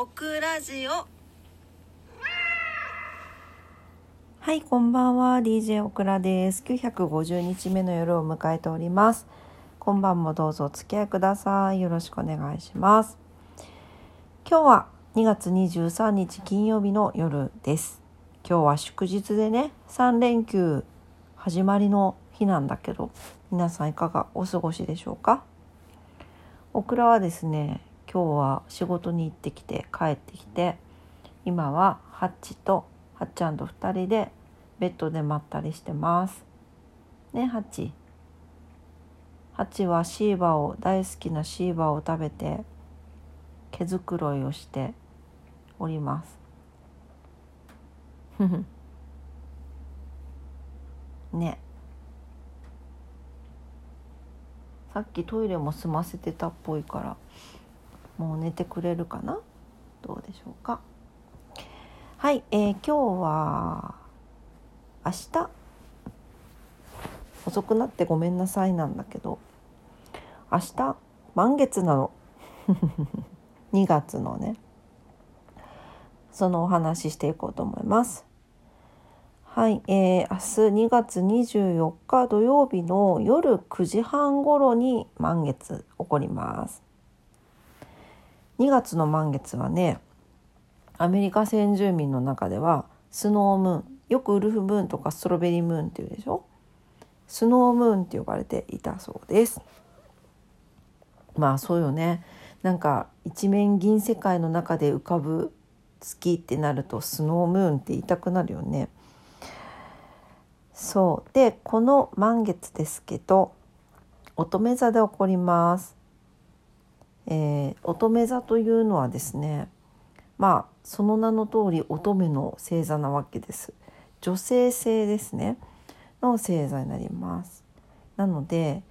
オクラジオはい、こんばんは。DJ オクラです。950日目の夜を迎えております。今晩もどうぞお付き合いください。よろしくお願いします。今日は2月23日金曜日の夜です。今日は祝日でね、3連休始まりの日なんだけど、皆さんいかがお過ごしでしょうか？オクラはですね、今日は仕事に行ってきて帰ってきて、今はハッチとハッちゃんと2人でベッドでまったりしてます。ねハッチ。ハッチはシーバーを大好きなシーバーを食べて毛づくろいをしております。ふ ふね。さっきトイレも済ませてたっぽいからもう寝てくれるかな？どうでしょうか？はい、えー、今日は明日？遅くなってごめんなさいなんだけど。明日？満月なの。2月のね。そのお話ししていこうと思います。はい、えー、明日2月24日土曜日の夜9時半頃に満月起こります。2月の満月はねアメリカ先住民の中ではスノームーンよくウルフムーンとかストロベリームーンっていうでしょ？スノームーンって呼ばれていたそうです。まあそうよね。なんか一面銀世界の中で浮かぶ月ってなるとスノームーンって言いたくなるよね。そう。でこの満月ですけど乙女座で起こります、えー、乙女座というのはですねまあその名の通り乙女の星座なわけです。女性性ですね。の星座になります。なので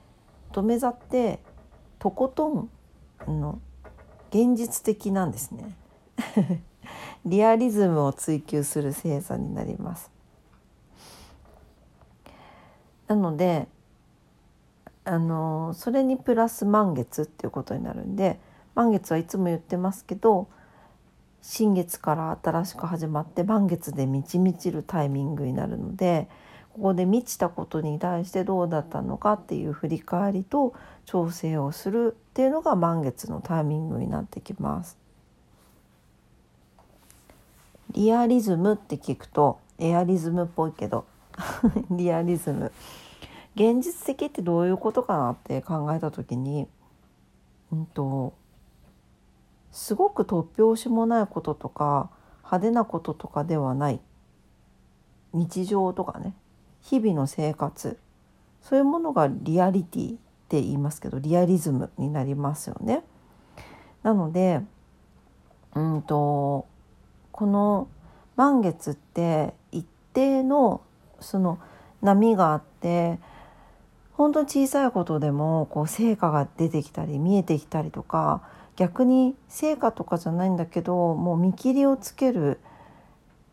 乙女座ってとことんの現実的なんですね。リアリズムを追求する星座になります。なのであのそれにプラス満月っていうことになるんで満月はいつも言ってますけど新月から新しく始まって満月で満ち満ちるタイミングになるのでここで満ちたことに対してどうだったのかっていう振り返りと調整をするっていうのが満月のタイミングになってきます。リアリズムって聞くとエアリズムっぽいけど リアリズム現実的ってどういうことかなって考えた時にうんとすごく突拍子もないこととか派手なこととかではない。日常とかね。日々の生活。そういうものがリアリティって言いますけどリアリズムになりますよね。なのでうんとこの満月って一定のその波があって本当に小さいことでもこう成果が出てきたり見えてきたりとか逆に成果とかじゃないんだけどもう見切りをつける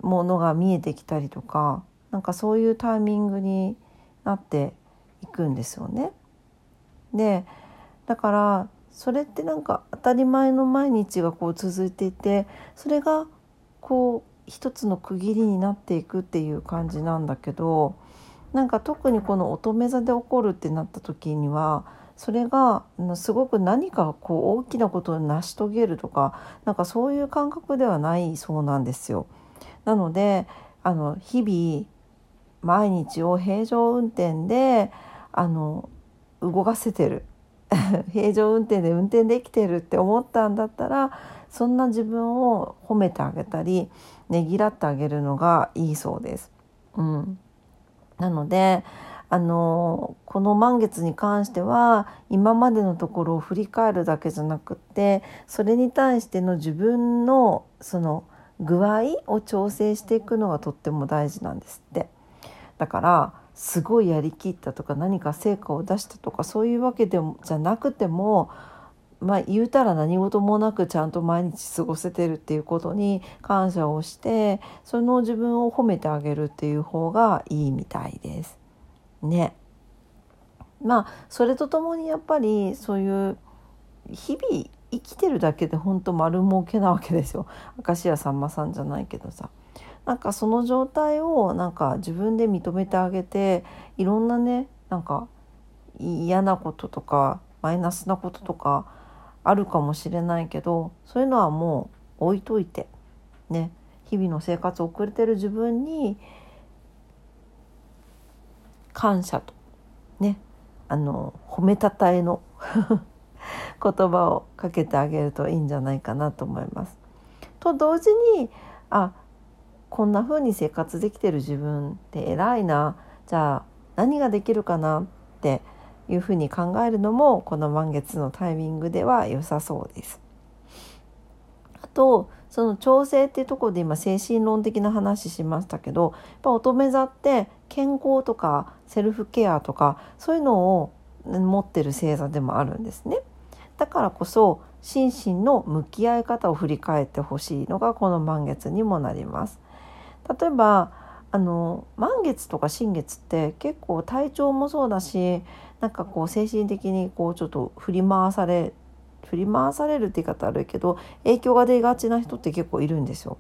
ものが見えてきたりとかなんかそういうタイミングになっていくんですよね。でだからそれってなんか当たり前の毎日がこう続いていてそれがこう一つの区切りになっていくっていう感じなんだけどなんか特にこの乙女座で起こるってなった時にはそれがすごく何かこう大きなことを成し遂げるとかなんかそういう感覚ではないそうなんですよ。なのであの日々毎日を平常運転であの動かせてる 平常運転で運転できてるって思ったんだったらそんな自分を褒めてあげたりねぎらってあげるのがいいそうです。うん、なのであのこの満月に関しては今までのところを振り返るだけじゃなくってそれに対しての自分のその具合を調整していくのがとっても大事なんですって。だからすごいやりきったとか何か成果を出したとかそういうわけでもじゃなくてもまあ言うたら何事もなくちゃんと毎日過ごせてるっていうことに感謝をしてその自分を褒めてあげるっていう方がいいみたいです。ね。まあそれとともにやっぱりそういう日々生きてるだけで本当丸儲けなわけですよ明石家さんまさんじゃないけどさなんかその状態をなんか自分で認めてあげていろんなねなんか嫌なこととかマイナスなこととかあるかもしれないけどそういうのはもう置いといてね日々の生活を送れてる自分に感謝とねあの褒めたたえの 言葉をかけてあげるといいんじゃないかなと思います。と同時にあこんな風に生活できてる自分って偉いなじゃあ何ができるかなっていうふうに考えるのもこの満月のタイミングでは良さそうです。あとその調整っていうところで今精神論的な話しましたけどやっぱ乙女座って健康とかセルフケアとかそういうのを持ってる星座でもあるんですね。だからこそ心身の向き合い方を振り返ってほしいのがこの満月にもなります。例えばあの満月とか新月って結構体調もそうだしなんかこう精神的にこうちょっと振り回され振り回されるって言い方悪いけど影響が出がちな人って結構いるんですよ。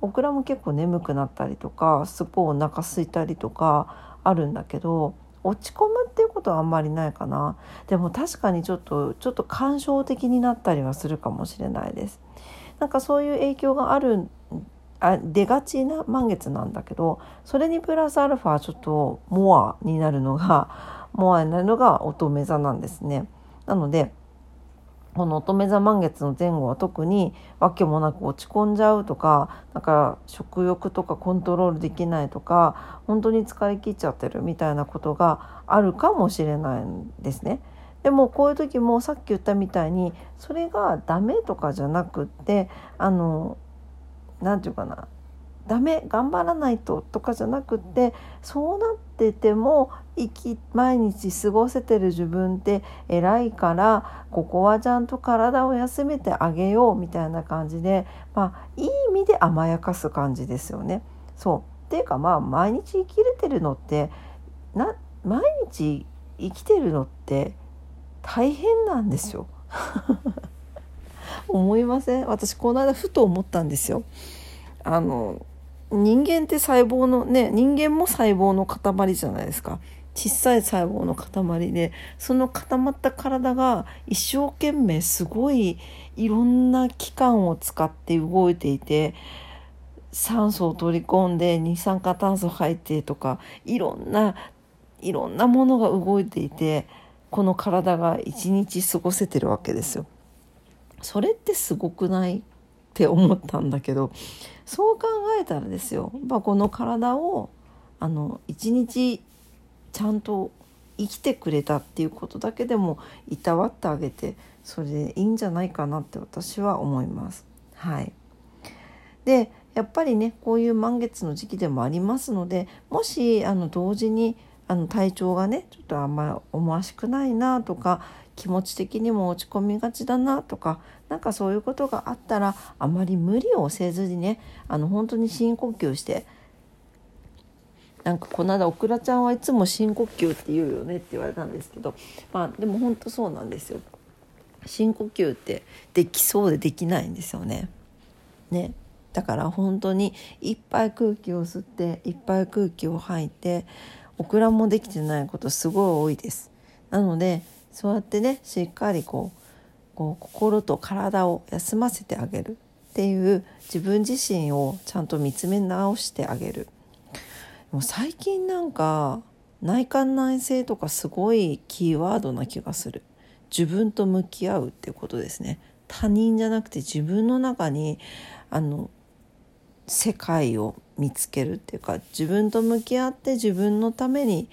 オクラも結構眠くなったりとかすっごいお腹空いたりとかあるんだけど落ち込むっていうことはあんまりないかなでも確かにちょっとちょっと感傷的になったりはするかもしれないですなんかそういう影響があるあ出がちな満月なんだけどそれにプラスアルファちょっとモアになるのがモアになるのが乙女座なんですねなのでこの乙女座満月の前後は特に訳もなく落ち込んじゃうとかなんか食欲とかコントロールできないとか本当に疲れ切っちゃってるみたいなことがあるかもしれないんですね。でもこういう時もさっき言ったみたいにそれがダメとかじゃなくってあの何て言うかなダメ頑張らないととかじゃなくってそうなってても生き毎日過ごせてる自分って偉いからここはちゃんと体を休めてあげようみたいな感じでまあいい意味で甘やかす感じですよね。そうっていうかまあ毎日生きれてるのってな毎日生きてるのって大変なんですよ。思いません？私この間ふと思ったんですよ。あの人間って細胞のね人間も細胞の塊じゃないですか小さい細胞の塊でその固まった体が一生懸命すごいいろんな器官を使って動いていて酸素を取り込んで二酸化炭素入ってとかいろんないろんなものが動いていてこの体が一日過ごせてるわけですよ。それってすごくない？って思ったんだけどそう考えたらですよやこの体をあの一日ちゃんと生きてくれたっていうことだけでもいたわってあげてそれでいいんじゃないかなって私は思います。はい、でやっぱりねこういう満月の時期でもありますのでもしあの同時にあの体調がねちょっとあんまり思わしくないなとか気持ち的にも落ち込みがちだなとかなんかそういうことがあったらあまり無理をせずにねあの本当に深呼吸してなんかこの間オクラちゃんはいつも深呼吸って言うよねって言われたんですけどまあでも本当そうなんですよ。深呼吸ってできそうでできないんですよね。ねだから本当にいっぱい空気を吸っていっぱい空気を吐いてオクラもできてないことすごい多いです。なのでそうやってねしっかりこうこう心と体を休ませてあげる。っていう自分自身をちゃんと見つめ直してあげる。もう最近なんか内観内省とかすごいキーワードな気がする。自分と向き合うっていうことですね。他人じゃなくて自分の中にあの世界を見つけるっていうか自分と向き合って自分のために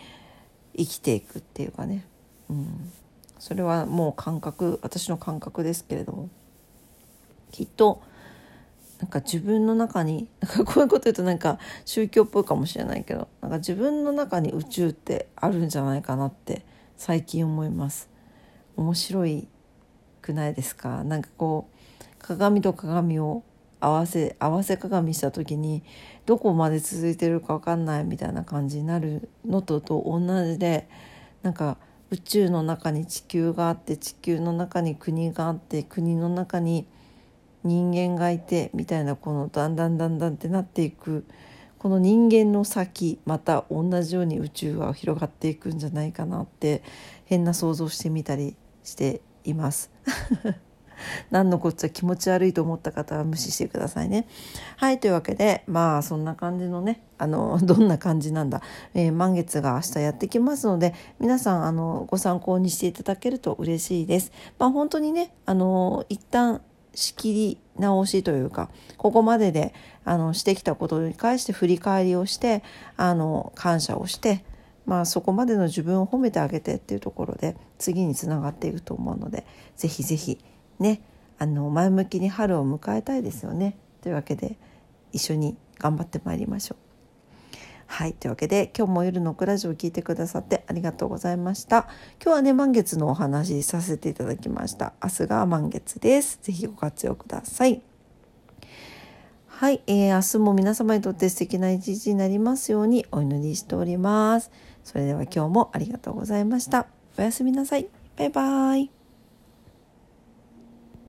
生きていくっていうかね、うん、それはもう感覚私の感覚ですけれども。きっとなんか自分の中になんかこういうこと言うとなんか宗教っぽいかもしれないけどなんか自分の中に宇宙ってあるんじゃないかなって最近思います。面白いくないですか？なんかこう鏡と鏡を合わせ合わせ鏡した時にどこまで続いてるか分かんないみたいな感じになるのとと同じでなんか宇宙の中に地球があって地球の中に国があって国の中に人間がいてみたいなこのだんだんだんだんってなっていくこの人間の先また同じように宇宙は広がっていくんじゃないかなって変な想像してみたりしています。何のこっちゃ気持ち悪いと思った方は無視してくださいね。はいというわけでまあそんな感じのねあの どんな感じなんだ、えー、満月が明日やってきますので皆さんあのご参考にしていただけると嬉しいです。まあ本当にねあの一旦仕切り直しというかここまでであのしてきたことに関して振り返りをしてあの感謝をしてまあそこまでの自分を褒めてあげてっていうところで次につながっていくと思うのでぜひぜひねあの前向きに春を迎えたいですよね。というわけで一緒に頑張ってまいりましょう。はいというわけで今日も夜のクラジオを聞いてくださってありがとうございました。今日はね満月のお話させていただきました。明日が満月です。ぜひご活用ください。はい、えー、明日も皆様にとって素敵な一日になりますようにお祈りしております。それでは今日もありがとうございました。おやすみなさい。バイバイ。